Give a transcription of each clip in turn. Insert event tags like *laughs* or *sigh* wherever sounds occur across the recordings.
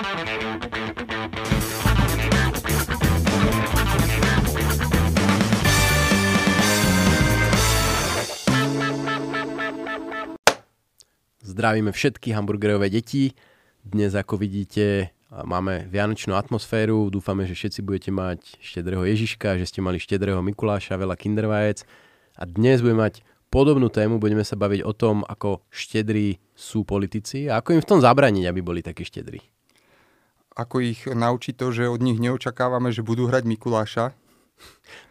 Zdravíme všetky hamburgerové deti. Dnes, ako vidíte, máme vianočnú atmosféru. Dúfame, že všetci budete mať štedrého Ježiška, že ste mali štedrého Mikuláša, veľa kindervajec. A dnes budeme mať podobnú tému, budeme sa baviť o tom, ako štedrí sú politici a ako im v tom zabraniť, aby boli takí štedrí. Ako ich naučiť to, že od nich neočakávame, že budú hrať Mikuláša?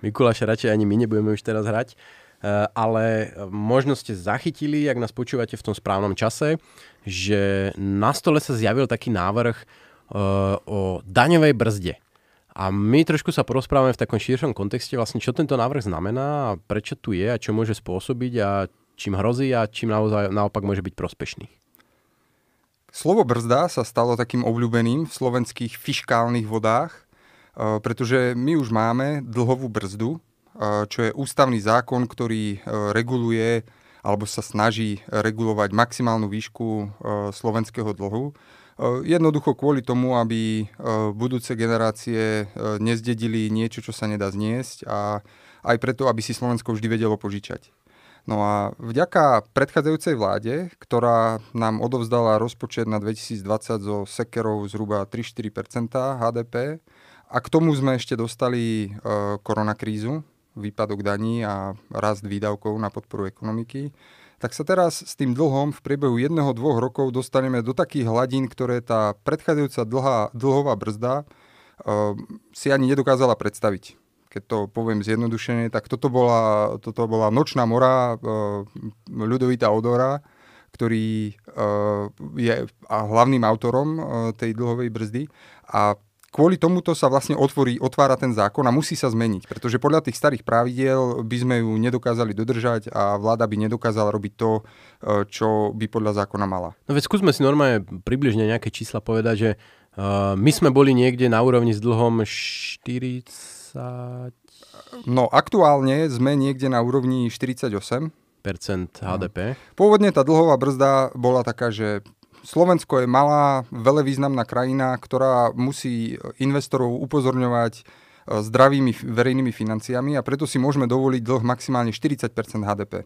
Mikuláša radšej ani my nebudeme už teraz hrať. Eh, ale možno ste zachytili, ak nás počúvate v tom správnom čase, že na stole sa zjavil taký návrh eh, o daňovej brzde. A my trošku sa porozprávame v takom širšom kontexte, vlastne čo tento návrh znamená prečo tu je a čo môže spôsobiť a čím hrozí a čím naozaj, naopak môže byť prospešný. Slovo brzda sa stalo takým obľúbeným v slovenských fiškálnych vodách, eh, pretože my už máme dlhovú brzdu, čo je ústavný zákon, ktorý e, reguluje alebo sa snaží regulovať maximálnu výšku e, slovenského dlhu. E, jednoducho kvôli tomu, aby budúce generácie nezdedili niečo, čo sa nedá zniesť a aj preto, aby si Slovensko vždy vedelo požičať. No a vďaka predchádzajúcej vláde, ktorá nám odovzdala rozpočet na 2020 so sekerou zhruba 3-4% HDP, a k tomu sme ešte dostali e, koronakrízu, výpadok daní a rast výdavkov na podporu ekonomiky, tak sa teraz s tým dlhom v priebehu jedného, dvoch rokov dostaneme do takých hladín, ktoré tá predchádzajúca dlhá, dlhová brzda uh, si ani nedokázala predstaviť. Keď to poviem zjednodušene, tak toto bola, toto bola nočná mora uh, Ľudovita Odora, ktorý uh, je hlavným autorom uh, tej dlhovej brzdy. A kvôli tomuto sa vlastne otvorí, otvára ten zákon a musí sa zmeniť, pretože podľa tých starých pravidiel by sme ju nedokázali dodržať a vláda by nedokázala robiť to, čo by podľa zákona mala. No veď skúsme si normálne približne nejaké čísla povedať, že uh, my sme boli niekde na úrovni s dlhom 40... No aktuálne sme niekde na úrovni 48 HDP. Pôvodne tá dlhová brzda bola taká, že Slovensko je malá, veľmi významná krajina, ktorá musí investorov upozorňovať e, zdravými verejnými financiami a preto si môžeme dovoliť dlh maximálne 40% HDP.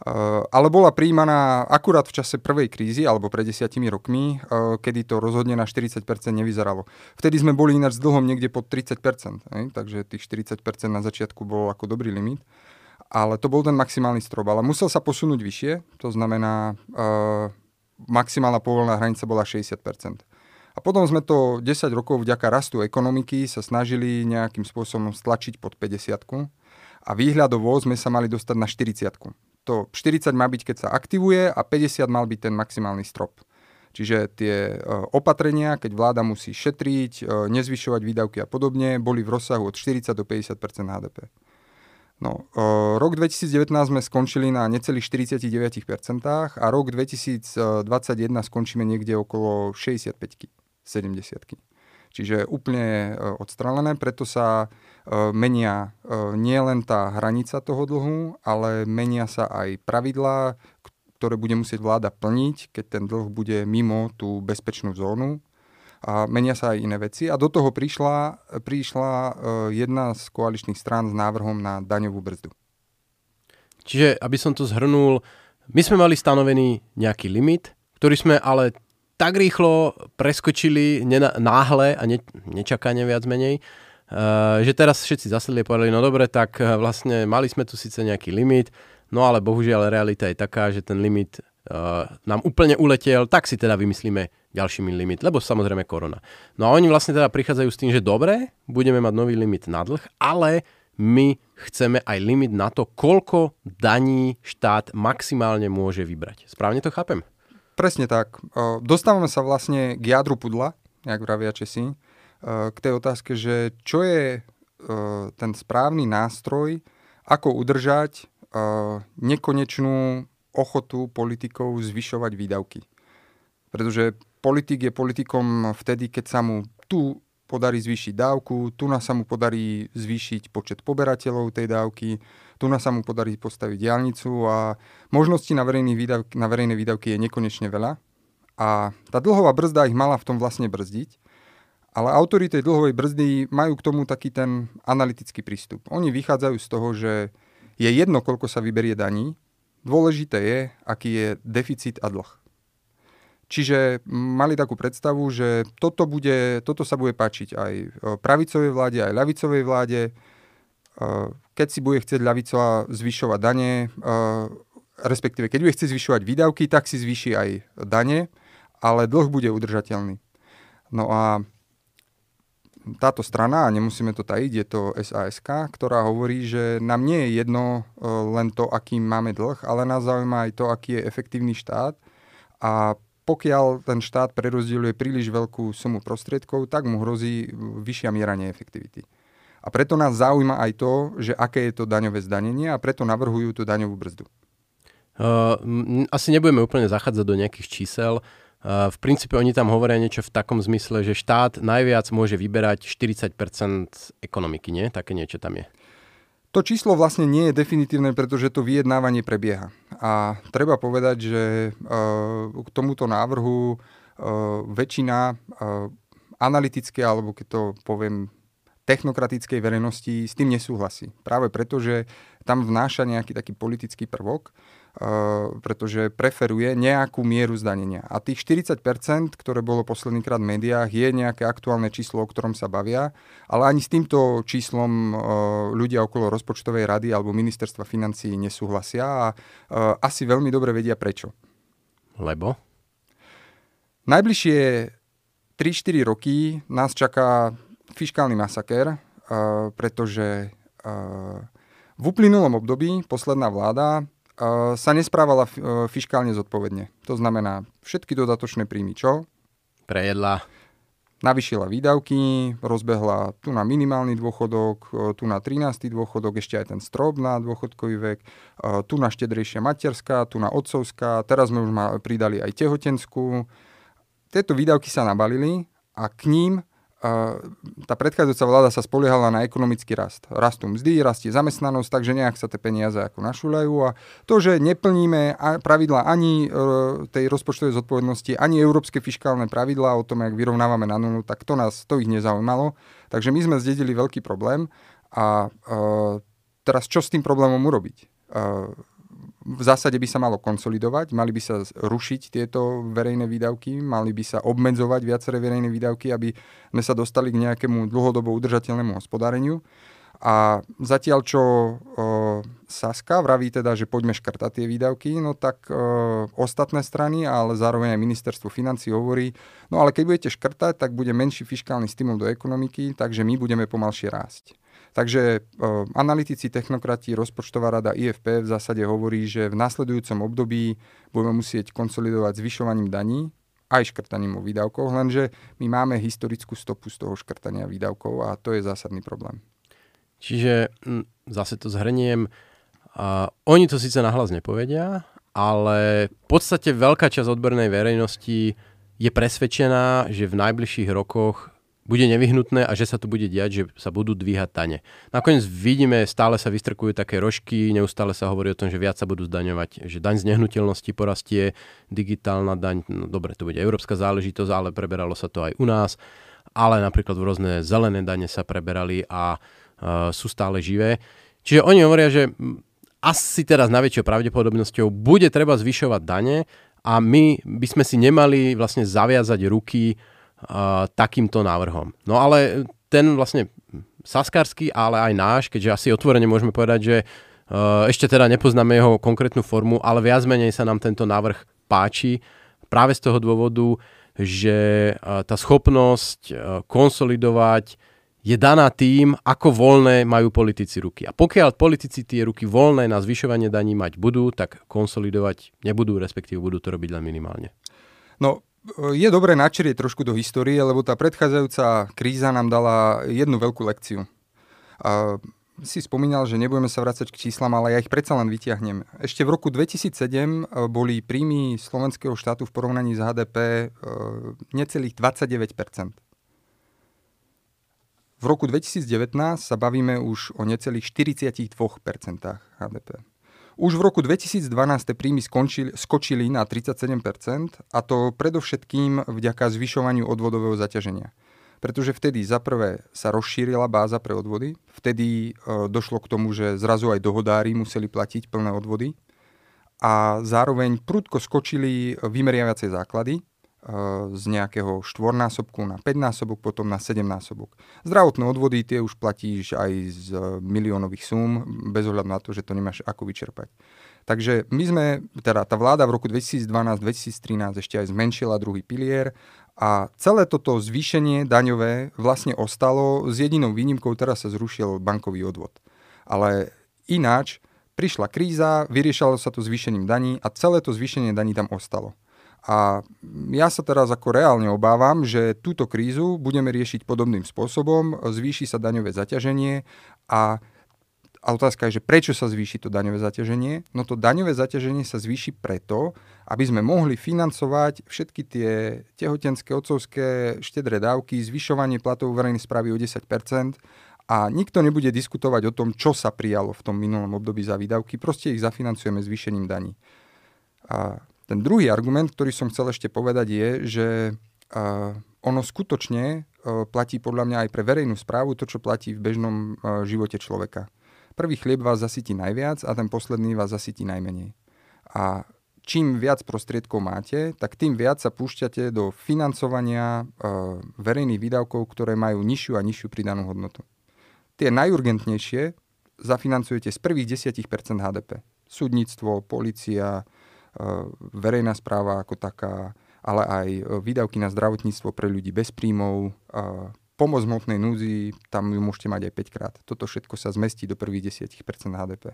E, ale bola príjmaná akurát v čase prvej krízy, alebo pred desiatimi rokmi, e, kedy to rozhodne na 40% nevyzeralo. Vtedy sme boli ináč s dlhom niekde pod 30% takže tých 40% na začiatku bol ako dobrý limit. Ale to bol ten maximálny strop. Ale musel sa posunúť vyššie, to znamená, maximálna povolená hranica bola 60%. A potom sme to 10 rokov vďaka rastu ekonomiky sa snažili nejakým spôsobom stlačiť pod 50 a výhľadovo sme sa mali dostať na 40 To 40 má byť, keď sa aktivuje a 50 mal byť ten maximálny strop. Čiže tie e, opatrenia, keď vláda musí šetriť, e, nezvyšovať výdavky a podobne, boli v rozsahu od 40 do 50 HDP. No, uh, rok 2019 sme skončili na necelých 49% a rok 2021 skončíme niekde okolo 65 70 Čiže úplne uh, odstrelené, preto sa uh, menia uh, nie len tá hranica toho dlhu, ale menia sa aj pravidlá, ktoré bude musieť vláda plniť, keď ten dlh bude mimo tú bezpečnú zónu a menia sa aj iné veci. A do toho prišla, prišla uh, jedna z koaličných strán s návrhom na daňovú brzdu. Čiže, aby som to zhrnul, my sme mali stanovený nejaký limit, ktorý sme ale tak rýchlo preskočili nena- náhle a ne- nečakane viac menej, uh, že teraz všetci zasedli a povedali, no dobre, tak uh, vlastne mali sme tu síce nejaký limit, no ale bohužiaľ realita je taká, že ten limit uh, nám úplne uletel, tak si teda vymyslíme ďalšími limit, lebo samozrejme korona. No a oni vlastne teda prichádzajú s tým, že dobre, budeme mať nový limit na dlh, ale my chceme aj limit na to, koľko daní štát maximálne môže vybrať. Správne to chápem? Presne tak. Dostávame sa vlastne k jadru pudla, jak vravia Česi, k tej otázke, že čo je ten správny nástroj, ako udržať nekonečnú ochotu politikov zvyšovať výdavky. Pretože politik je politikom vtedy, keď sa mu tu podarí zvýšiť dávku, tu nás sa mu podarí zvýšiť počet poberateľov tej dávky, tu nás sa mu podarí postaviť diálnicu a možností na, výdavky, na verejné výdavky je nekonečne veľa. A tá dlhová brzda ich mala v tom vlastne brzdiť. Ale autori tej dlhovej brzdy majú k tomu taký ten analytický prístup. Oni vychádzajú z toho, že je jedno, koľko sa vyberie daní, dôležité je, aký je deficit a dlh. Čiže mali takú predstavu, že toto, bude, toto sa bude páčiť aj pravicovej vláde, aj ľavicovej vláde. Keď si bude chcieť ľavicová zvyšovať dane, respektíve keď bude chcieť zvyšovať výdavky, tak si zvýši aj dane, ale dlh bude udržateľný. No a táto strana, a nemusíme to tajiť, je to SASK, ktorá hovorí, že nám nie je jedno e, len to, aký máme dlh, ale nás zaujíma aj to, aký je efektívny štát. A pokiaľ ten štát prerozdieluje príliš veľkú sumu prostriedkov, tak mu hrozí vyššia miera neefektivity. A preto nás zaujíma aj to, že aké je to daňové zdanenie a preto navrhujú tú daňovú brzdu. Uh, asi nebudeme úplne zachádzať do nejakých čísel. V princípe oni tam hovoria niečo v takom zmysle, že štát najviac môže vyberať 40% ekonomiky, nie? Také niečo tam je. To číslo vlastne nie je definitívne, pretože to vyjednávanie prebieha. A treba povedať, že k tomuto návrhu väčšina analytické, alebo keď to poviem technokratickej verejnosti s tým nesúhlasí. Práve preto, že tam vnáša nejaký taký politický prvok, uh, pretože preferuje nejakú mieru zdanenia. A tých 40%, ktoré bolo poslednýkrát v médiách, je nejaké aktuálne číslo, o ktorom sa bavia, ale ani s týmto číslom uh, ľudia okolo rozpočtovej rady alebo ministerstva financí nesúhlasia a uh, asi veľmi dobre vedia prečo. Lebo? Najbližšie 3-4 roky nás čaká fiskálny masaker, uh, pretože uh, v uplynulom období posledná vláda uh, sa nesprávala f- fiskálne zodpovedne. To znamená, všetky dodatočné príjmy čo? Prejedla. Navyšila výdavky, rozbehla tu na minimálny dôchodok, tu na 13. dôchodok, ešte aj ten strop na dôchodkový vek, tu na štedrejšia materská, tu na otcovská, teraz sme už pridali aj tehotenskú. Tieto výdavky sa nabalili a k ním tá predchádzajúca vláda sa spoliehala na ekonomický rast. Rastú mzdy, rastie zamestnanosť, takže nejak sa tie peniaze ako našuľajú a to, že neplníme pravidla ani e, tej rozpočtovej zodpovednosti, ani európske fiskálne pravidlá o tom, jak vyrovnávame na nulu, tak to nás, to ich nezaujímalo. Takže my sme zdedili veľký problém a uh, teraz čo s tým problémom urobiť? V zásade by sa malo konsolidovať, mali by sa rušiť tieto verejné výdavky, mali by sa obmedzovať viaceré verejné výdavky, aby sme sa dostali k nejakému dlhodobo udržateľnému hospodáreniu. A zatiaľ, čo o, Saska vraví teda, že poďme škrtať tie výdavky, no tak o, ostatné strany, ale zároveň aj ministerstvo financí hovorí, no ale keď budete škrtať, tak bude menší fiskálny stimul do ekonomiky, takže my budeme pomalšie rásť. Takže uh, analytici, technokrati, rozpočtová rada IFP v zásade hovorí, že v následujúcom období budeme musieť konsolidovať zvyšovaním daní aj škrtaním o výdavkoch, lenže my máme historickú stopu z toho škrtania výdavkov a to je zásadný problém. Čiže zase to zhrniem, uh, oni to síce nahlas nepovedia, ale v podstate veľká časť odbornej verejnosti je presvedčená, že v najbližších rokoch bude nevyhnutné a že sa to bude diať, že sa budú dvíhať dane. Nakoniec vidíme, stále sa vystrkujú také rožky, neustále sa hovorí o tom, že viac sa budú zdaňovať, že daň z nehnuteľnosti porastie, digitálna daň, no dobre, to bude európska záležitosť, ale preberalo sa to aj u nás, ale napríklad v rôzne zelené dane sa preberali a uh, sú stále živé. Čiže oni hovoria, že asi teraz najväčšou pravdepodobnosťou bude treba zvyšovať dane a my by sme si nemali vlastne zaviazať ruky takýmto návrhom. No ale ten vlastne saskarský, ale aj náš, keďže asi otvorene môžeme povedať, že uh, ešte teda nepoznáme jeho konkrétnu formu, ale viac menej sa nám tento návrh páči práve z toho dôvodu, že uh, tá schopnosť uh, konsolidovať je daná tým, ako voľné majú politici ruky. A pokiaľ politici tie ruky voľné na zvyšovanie daní mať budú, tak konsolidovať nebudú, respektíve budú to robiť len minimálne. No, je dobré načrieť trošku do histórie, lebo tá predchádzajúca kríza nám dala jednu veľkú lekciu. A si spomínal, že nebudeme sa vrácať k číslam, ale ja ich predsa len vyťahnem. Ešte v roku 2007 e, boli príjmy slovenského štátu v porovnaní s HDP e, necelých 29% V roku 2019 sa bavíme už o necelých 42% HDP. Už v roku 2012 príjmy skončili, skočili na 37% a to predovšetkým vďaka zvyšovaniu odvodového zaťaženia. Pretože vtedy za prvé sa rozšírila báza pre odvody, vtedy e, došlo k tomu, že zrazu aj dohodári museli platiť plné odvody a zároveň prudko skočili vymeriavacie základy, z nejakého štvornásobku na 5 násobok, potom na 7 násobok. Zdravotné odvody tie už platíš aj z miliónových súm, bez ohľadu na to, že to nemáš ako vyčerpať. Takže my sme, teda tá vláda v roku 2012-2013 ešte aj zmenšila druhý pilier a celé toto zvýšenie daňové vlastne ostalo s jedinou výnimkou, teraz sa zrušil bankový odvod. Ale ináč prišla kríza, vyriešalo sa to zvýšením daní a celé to zvýšenie daní tam ostalo. A ja sa teraz ako reálne obávam, že túto krízu budeme riešiť podobným spôsobom, zvýši sa daňové zaťaženie a a otázka je, že prečo sa zvýši to daňové zaťaženie? No to daňové zaťaženie sa zvýši preto, aby sme mohli financovať všetky tie tehotenské, otcovské, štedré dávky, zvyšovanie platov verejnej správy o 10% a nikto nebude diskutovať o tom, čo sa prijalo v tom minulom období za výdavky, proste ich zafinancujeme zvýšením daní. A ten druhý argument, ktorý som chcel ešte povedať je, že ono skutočne uh, platí podľa mňa aj pre verejnú správu to, čo platí v bežnom uh, živote človeka. Prvý chlieb vás zasytí najviac a ten posledný vás zasytí najmenej. A čím viac prostriedkov máte, tak tým viac sa púšťate do financovania uh, verejných výdavkov, ktoré majú nižšiu a nižšiu pridanú hodnotu. Tie najurgentnejšie zafinancujete z prvých 10% HDP. Súdnictvo, policia, E, verejná správa ako taká, ale aj e, výdavky na zdravotníctvo pre ľudí bez príjmov, e, pomoc hmotnej núzi, tam ju môžete mať aj 5 krát. Toto všetko sa zmestí do prvých 10% HDP.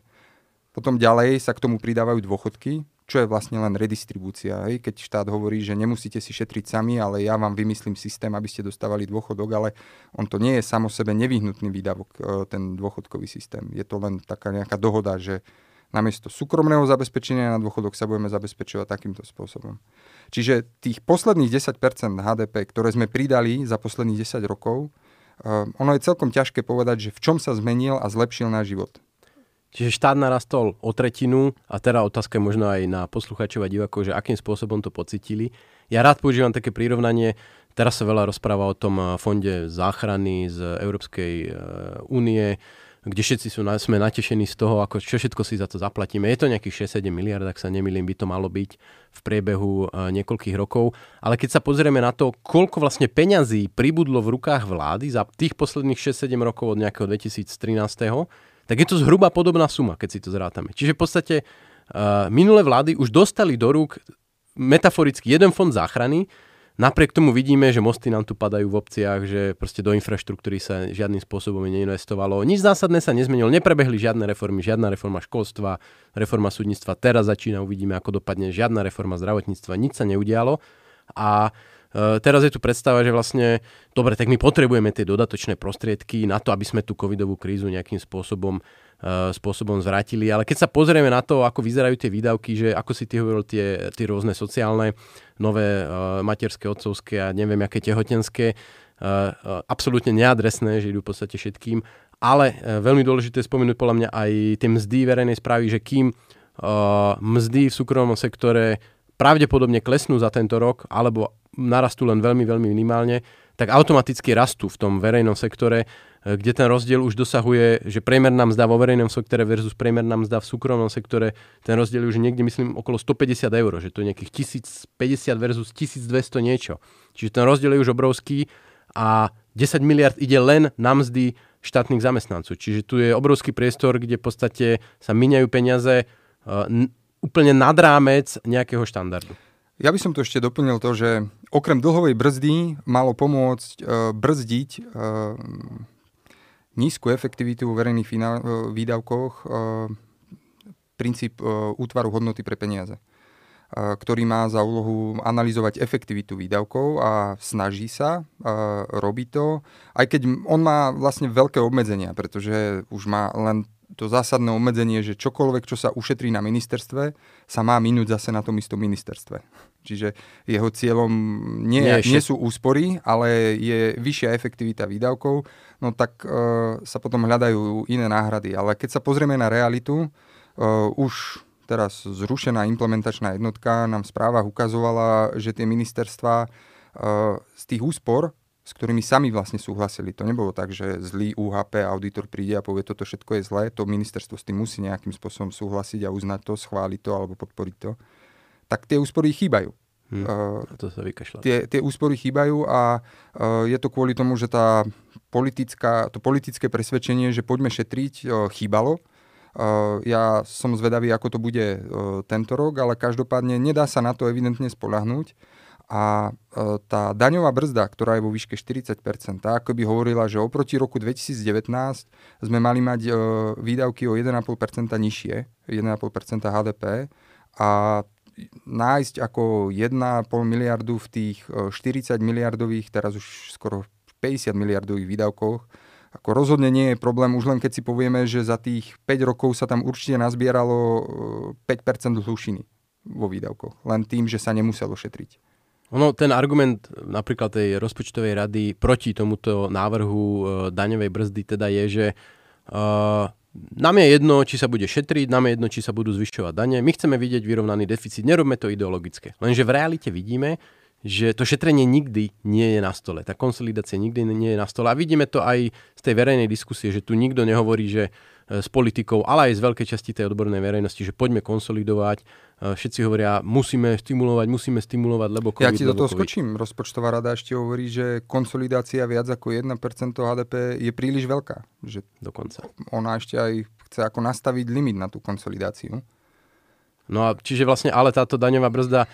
Potom ďalej sa k tomu pridávajú dôchodky, čo je vlastne len redistribúcia. Hej? Keď štát hovorí, že nemusíte si šetriť sami, ale ja vám vymyslím systém, aby ste dostávali dôchodok, ale on to nie je samo sebe nevyhnutný výdavok, ten dôchodkový systém. Je to len taká nejaká dohoda, že namiesto súkromného zabezpečenia na dôchodok sa budeme zabezpečovať takýmto spôsobom. Čiže tých posledných 10% HDP, ktoré sme pridali za posledných 10 rokov, uh, ono je celkom ťažké povedať, že v čom sa zmenil a zlepšil náš život. Čiže štát narastol o tretinu a teda otázka je možno aj na posluchačov a divákov, že akým spôsobom to pocitili. Ja rád používam také prirovnanie, teraz sa veľa rozpráva o tom fonde záchrany z Európskej e, únie, kde všetci sú, sme natešení z toho, ako čo všetko si za to zaplatíme. Je to nejakých 6-7 miliard, ak sa nemýlim, by to malo byť v priebehu uh, niekoľkých rokov. Ale keď sa pozrieme na to, koľko vlastne peňazí pribudlo v rukách vlády za tých posledných 6-7 rokov od nejakého 2013, tak je to zhruba podobná suma, keď si to zrátame. Čiže v podstate uh, minulé vlády už dostali do rúk metaforicky jeden fond záchrany, Napriek tomu vidíme, že mosty nám tu padajú v obciach, že proste do infraštruktúry sa žiadnym spôsobom neinvestovalo. Nič zásadné sa nezmenilo, neprebehli žiadne reformy, žiadna reforma školstva, reforma súdnictva. Teraz začína, uvidíme, ako dopadne žiadna reforma zdravotníctva, nič sa neudialo. A teraz je tu predstava, že vlastne, dobre, tak my potrebujeme tie dodatočné prostriedky na to, aby sme tú covidovú krízu nejakým spôsobom Eh, spôsobom zvrátili. Ale keď sa pozrieme na to, ako vyzerajú tie výdavky, že ako si ty hovoril, tie, tie rôzne sociálne, nové uh, materské, otcovské a neviem, aké tehotenské, absolútne neadresné, že idú v podstate všetkým. Ale veľmi dôležité je spomenúť podľa mňa aj tie mzdy verejnej správy, že kým mzdy v súkromnom sektore pravdepodobne klesnú za tento rok, alebo narastú len veľmi, veľmi minimálne, tak automaticky rastú v tom verejnom sektore E, kde ten rozdiel už dosahuje, že priemerná mzda vo verejnom sektore versus priemerná mzda v súkromnom sektore, ten rozdiel už niekde, myslím, okolo 150 eur, že to je nejakých 1050 versus 1200 niečo. Čiže ten rozdiel je už obrovský a 10 miliard ide len na mzdy štátnych zamestnancov. Čiže tu je obrovský priestor, kde v podstate sa miniajú peniaze n- úplne nad rámec nejakého štandardu. Ja by som to ešte doplnil to, že okrem dlhovej brzdy malo pomôcť uh, brzdiť uh, nízku efektivitu verejných e, výdavkoch e, princíp e, útvaru hodnoty pre peniaze ktorý má za úlohu analyzovať efektivitu výdavkov a snaží sa, robí to, aj keď on má vlastne veľké obmedzenia, pretože už má len to zásadné obmedzenie, že čokoľvek, čo sa ušetrí na ministerstve, sa má minúť zase na tom istom ministerstve. Čiže jeho cieľom nie, nie, nie sú úspory, ale je vyššia efektivita výdavkov, no tak e, sa potom hľadajú iné náhrady. Ale keď sa pozrieme na realitu, už teraz zrušená implementačná jednotka nám v správach ukazovala, že tie ministerstva z tých úspor, s ktorými sami vlastne súhlasili. To nebolo tak, že zlý UHP auditor príde a povie, toto všetko je zlé, to ministerstvo s tým musí nejakým spôsobom súhlasiť a uznať to, schváliť to alebo podporiť to. Tak tie úspory chýbajú. Hm, uh, to sa vykašľa. Tie, tie úspory chýbajú a uh, je to kvôli tomu, že tá politická, to politické presvedčenie, že poďme šetriť, uh, chýbalo. Uh, ja som zvedavý, ako to bude uh, tento rok, ale každopádne nedá sa na to evidentne spolahnúť. A uh, tá daňová brzda, ktorá je vo výške 40%, tá ako by hovorila, že oproti roku 2019 sme mali mať uh, výdavky o 1,5% nižšie, 1,5% HDP a nájsť ako 1,5 miliardu v tých 40 e, miliardových, teraz už skoro 50 miliardových výdavkoch, ako rozhodne nie je problém, už len keď si povieme, že za tých 5 rokov sa tam určite nazbieralo 5% e, hlušiny vo výdavkoch. Len tým, že sa nemuselo šetriť. Ono, ten argument napríklad tej rozpočtovej rady proti tomuto návrhu e, daňovej brzdy teda je, že uh, nám je jedno, či sa bude šetriť, nám je jedno, či sa budú zvyšovať dane. My chceme vidieť vyrovnaný deficit, nerobme to ideologické. Lenže v realite vidíme, že to šetrenie nikdy nie je na stole. Tá konsolidácia nikdy nie je na stole. A vidíme to aj z tej verejnej diskusie, že tu nikto nehovorí, že e, s politikou, ale aj z veľkej časti tej odbornej verejnosti, že poďme konsolidovať. E, všetci hovoria, musíme stimulovať, musíme stimulovať, lebo COVID, Ja ti do toho COVID. skočím. Rozpočtová rada ešte hovorí, že konsolidácia viac ako 1% HDP je príliš veľká. Že Dokonca. Ona ešte aj chce ako nastaviť limit na tú konsolidáciu. No a čiže vlastne, ale táto daňová brzda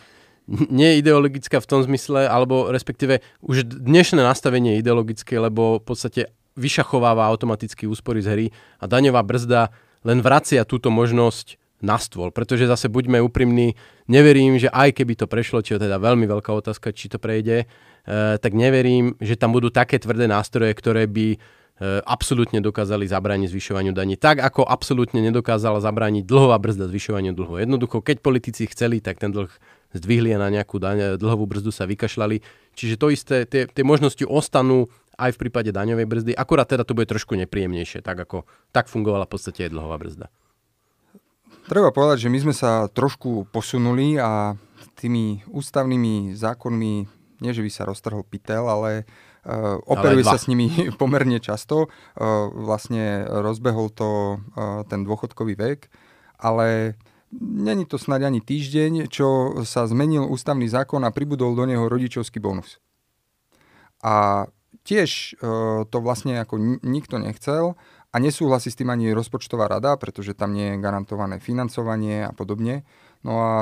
nie je ideologická v tom zmysle, alebo respektíve už dnešné nastavenie je ideologické, lebo v podstate vyšachováva automaticky úspory z hry a daňová brzda len vracia túto možnosť na stôl. Pretože zase buďme úprimní, neverím, že aj keby to prešlo, čo je teda veľmi veľká otázka, či to prejde, e, tak neverím, že tam budú také tvrdé nástroje, ktoré by E, absolútne dokázali zabrániť zvyšovaniu daní. Tak ako absolútne nedokázala zabrániť dlhová brzda zvyšovaniu dlhu. Jednoducho, keď politici chceli, tak ten dlh zdvihli a na nejakú daň, dlhovú brzdu sa vykašľali. Čiže to isté, tie, tie možnosti ostanú aj v prípade daňovej brzdy, akurát teda to bude trošku nepríjemnejšie, tak ako tak fungovala v podstate aj dlhová brzda. Treba povedať, že my sme sa trošku posunuli a tými ústavnými zákonmi, nie že by sa roztrhol pytel, ale Uh, operuje sa s nimi *laughs* pomerne často. Uh, vlastne rozbehol to uh, ten dôchodkový vek, ale není to snáď ani týždeň, čo sa zmenil ústavný zákon a pribudol do neho rodičovský bonus. A tiež to vlastne ako nikto nechcel a nesúhlasí s tým ani rozpočtová rada, pretože tam nie je garantované financovanie a podobne. No a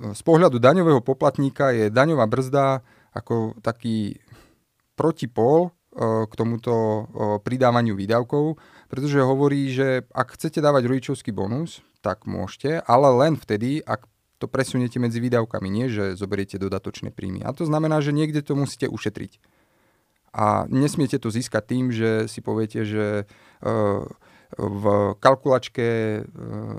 z pohľadu daňového poplatníka je daňová brzda ako taký protipol e, k tomuto e, pridávaniu výdavkov, pretože hovorí, že ak chcete dávať rodičovský bonus, tak môžete, ale len vtedy, ak to presuniete medzi výdavkami, nie že zoberiete dodatočné príjmy. A to znamená, že niekde to musíte ušetriť. A nesmiete to získať tým, že si poviete, že uh, v kalkulačke e,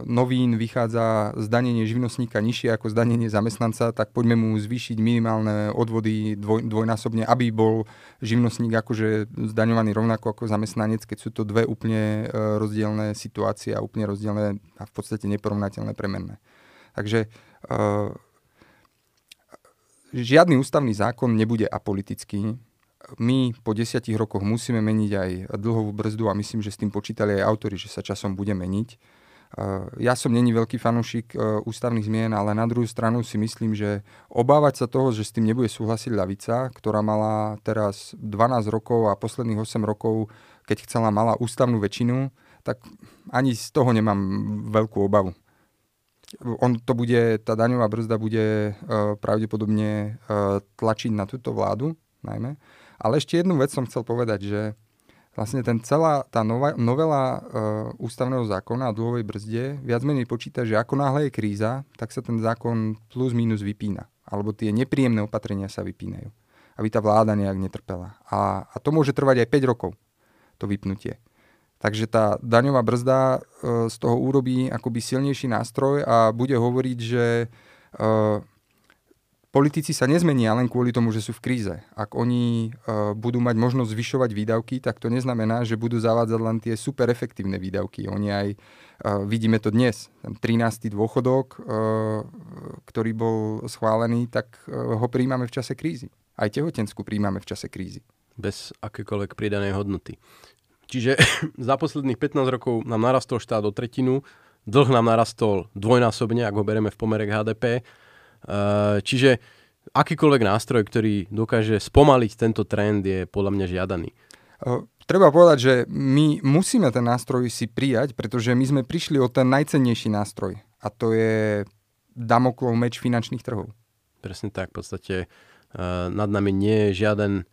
novín vychádza zdanenie živnostníka nižšie ako zdanenie zamestnanca, tak poďme mu zvýšiť minimálne odvody dvoj, dvojnásobne, aby bol živnostník akože zdaňovaný rovnako ako zamestnanec, keď sú to dve úplne e, rozdielne situácie a úplne rozdielne a v podstate neporovnateľné premenné. Takže žiadny ústavný zákon nebude apolitický, my po desiatich rokoch musíme meniť aj dlhovú brzdu a myslím, že s tým počítali aj autory, že sa časom bude meniť. E, ja som není veľký fanúšik e, ústavných zmien, ale na druhú stranu si myslím, že obávať sa toho, že s tým nebude súhlasiť ľavica, ktorá mala teraz 12 rokov a posledných 8 rokov, keď chcela, mala ústavnú väčšinu, tak ani z toho nemám veľkú obavu. On to bude, tá daňová brzda bude uh, pravdepodobne tlačiť na túto vládu, najmä. Ale ešte jednu vec som chcel povedať, že vlastne ten celá tá nová, novela uh, ústavného zákona a dlhovej brzde viac menej počíta, že ako náhle je kríza, tak sa ten zákon plus minus vypína. Alebo tie nepríjemné opatrenia sa vypínajú. Aby tá vláda nejak netrpela. A, a to môže trvať aj 5 rokov, to vypnutie. Takže tá daňová brzda uh, z toho urobí akoby silnejší nástroj a bude hovoriť, že uh, politici sa nezmenia len kvôli tomu, že sú v kríze. Ak oni uh, budú mať možnosť zvyšovať výdavky, tak to neznamená, že budú zavádzať len tie super efektívne výdavky. Oni aj, uh, vidíme to dnes, ten 13. dôchodok, uh, ktorý bol schválený, tak uh, ho príjmame v čase krízy. Aj tehotensku príjmame v čase krízy. Bez akékoľvek pridanej hodnoty. Čiže *laughs* za posledných 15 rokov nám narastol štát o tretinu, dlh nám narastol dvojnásobne, ak ho bereme v pomere HDP čiže akýkoľvek nástroj, ktorý dokáže spomaliť tento trend, je podľa mňa žiadaný. Eh, treba povedať, že my musíme ten nástroj si prijať, pretože my sme prišli o ten najcennejší nástroj a to je Damoklov meč finančných trhov. Presne tak, v podstate uh, nad nami nie je žiaden,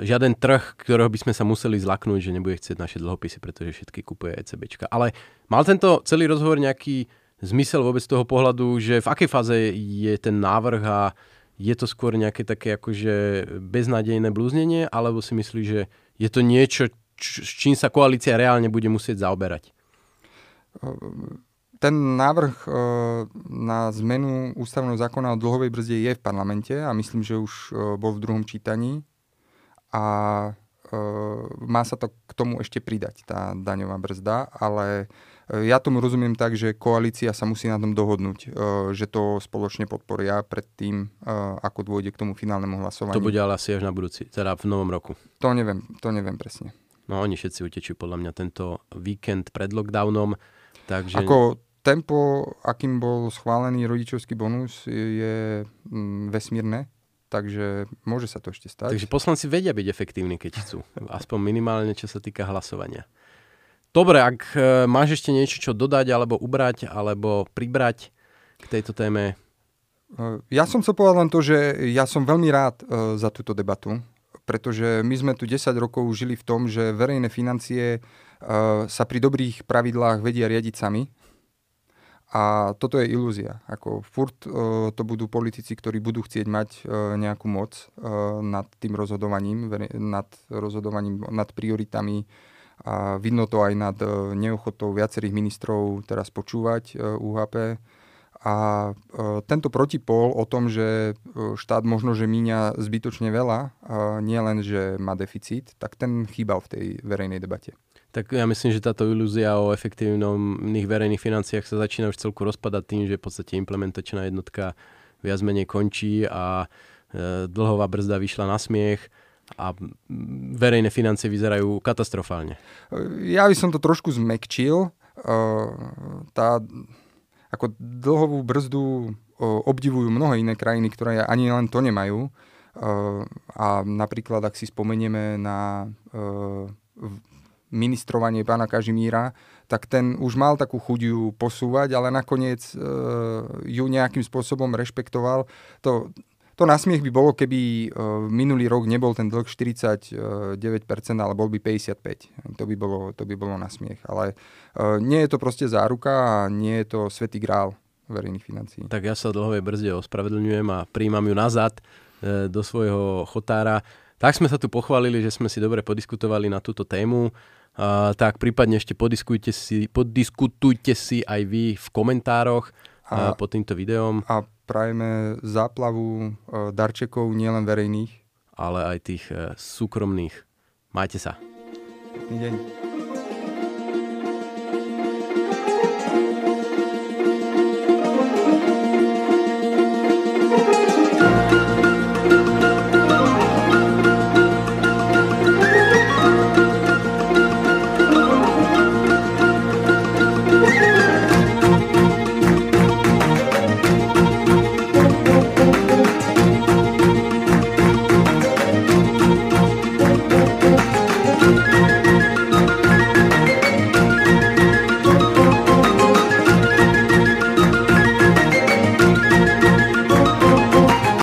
žiaden trh, ktorého by sme sa museli zlaknúť, že nebude chcieť naše dlhopisy, pretože všetky kupuje ECBčka. Ale mal tento celý rozhovor nejaký zmysel vôbec toho pohľadu, že v akej fáze je ten návrh a je to skôr nejaké také akože beznádejné blúznenie, alebo si myslíš, že je to niečo, č- s čím sa koalícia reálne bude musieť zaoberať? Ten návrh e, na zmenu ústavného zákona o dlhovej brzde je v parlamente a myslím, že už e, bol v druhom čítaní a má sa to k tomu ešte pridať, tá daňová brzda, ale ja tomu rozumiem tak, že koalícia sa musí na tom dohodnúť, e, že to spoločne podporia pred tým, e, ako dôjde k tomu finálnemu hlasovaniu. To bude ale asi až na budúci, teda v novom roku. To neviem, to neviem presne. No oni všetci utečú podľa mňa tento víkend pred lockdownom, takže... Ako tempo, akým bol schválený rodičovský bonus, je mm, vesmírne, takže môže sa to ešte stať. Takže poslanci vedia byť efektívni, keď chcú. Aspoň minimálne, čo sa týka hlasovania. Dobre, ak e, máš ešte niečo, čo dodať, alebo ubrať, alebo pribrať k tejto téme? E, ja som chcel povedať len to, že ja som veľmi rád uh, za túto debatu, pretože my sme tu 10 rokov žili v tom, že verejné financie sa pri dobrých pravidlách vedia riadiť sami. A toto je ilúzia. Ako furt to budú politici, ktorí budú chcieť mať nejakú moc nad tým rozhodovaním, nad rozhodovaním, nad prioritami a vidno to aj nad e, neochotou viacerých ministrov teraz počúvať e, UHP. A e, tento protipol o tom, že štát možno, že míňa zbytočne veľa, nie len, že má deficit, tak ten chýbal v tej verejnej debate. Tak ja myslím, že táto ilúzia o efektívnych verejných financiách sa začína už celku rozpadať tým, že v podstate implementačná jednotka viac menej končí a dlhová brzda vyšla na smiech a verejné financie vyzerajú katastrofálne. Ja by som to trošku zmekčil. Tá, ako dlhovú brzdu obdivujú mnohé iné krajiny, ktoré ani len to nemajú. A napríklad, ak si spomenieme na ministrovanie pána Kažimíra, tak ten už mal takú chuť ju posúvať, ale nakoniec ju nejakým spôsobom rešpektoval. To, to nasmiech by bolo, keby uh, minulý rok nebol ten dlh 49%, ale bol by 55%. To by bolo, to by bolo nasmiech. Ale uh, nie je to proste záruka a nie je to svetý grál verejných financií. Tak ja sa dlhovej brzde ospravedlňujem a príjmam ju nazad uh, do svojho chotára. Tak sme sa tu pochválili, že sme si dobre podiskutovali na túto tému. Uh, tak prípadne ešte podiskutujte si, podiskutujte si aj vy v komentároch a, pod týmto videom. A prajeme záplavu e, darčekov nielen verejných, ale aj tých e, súkromných. Majte sa. Pekný deň.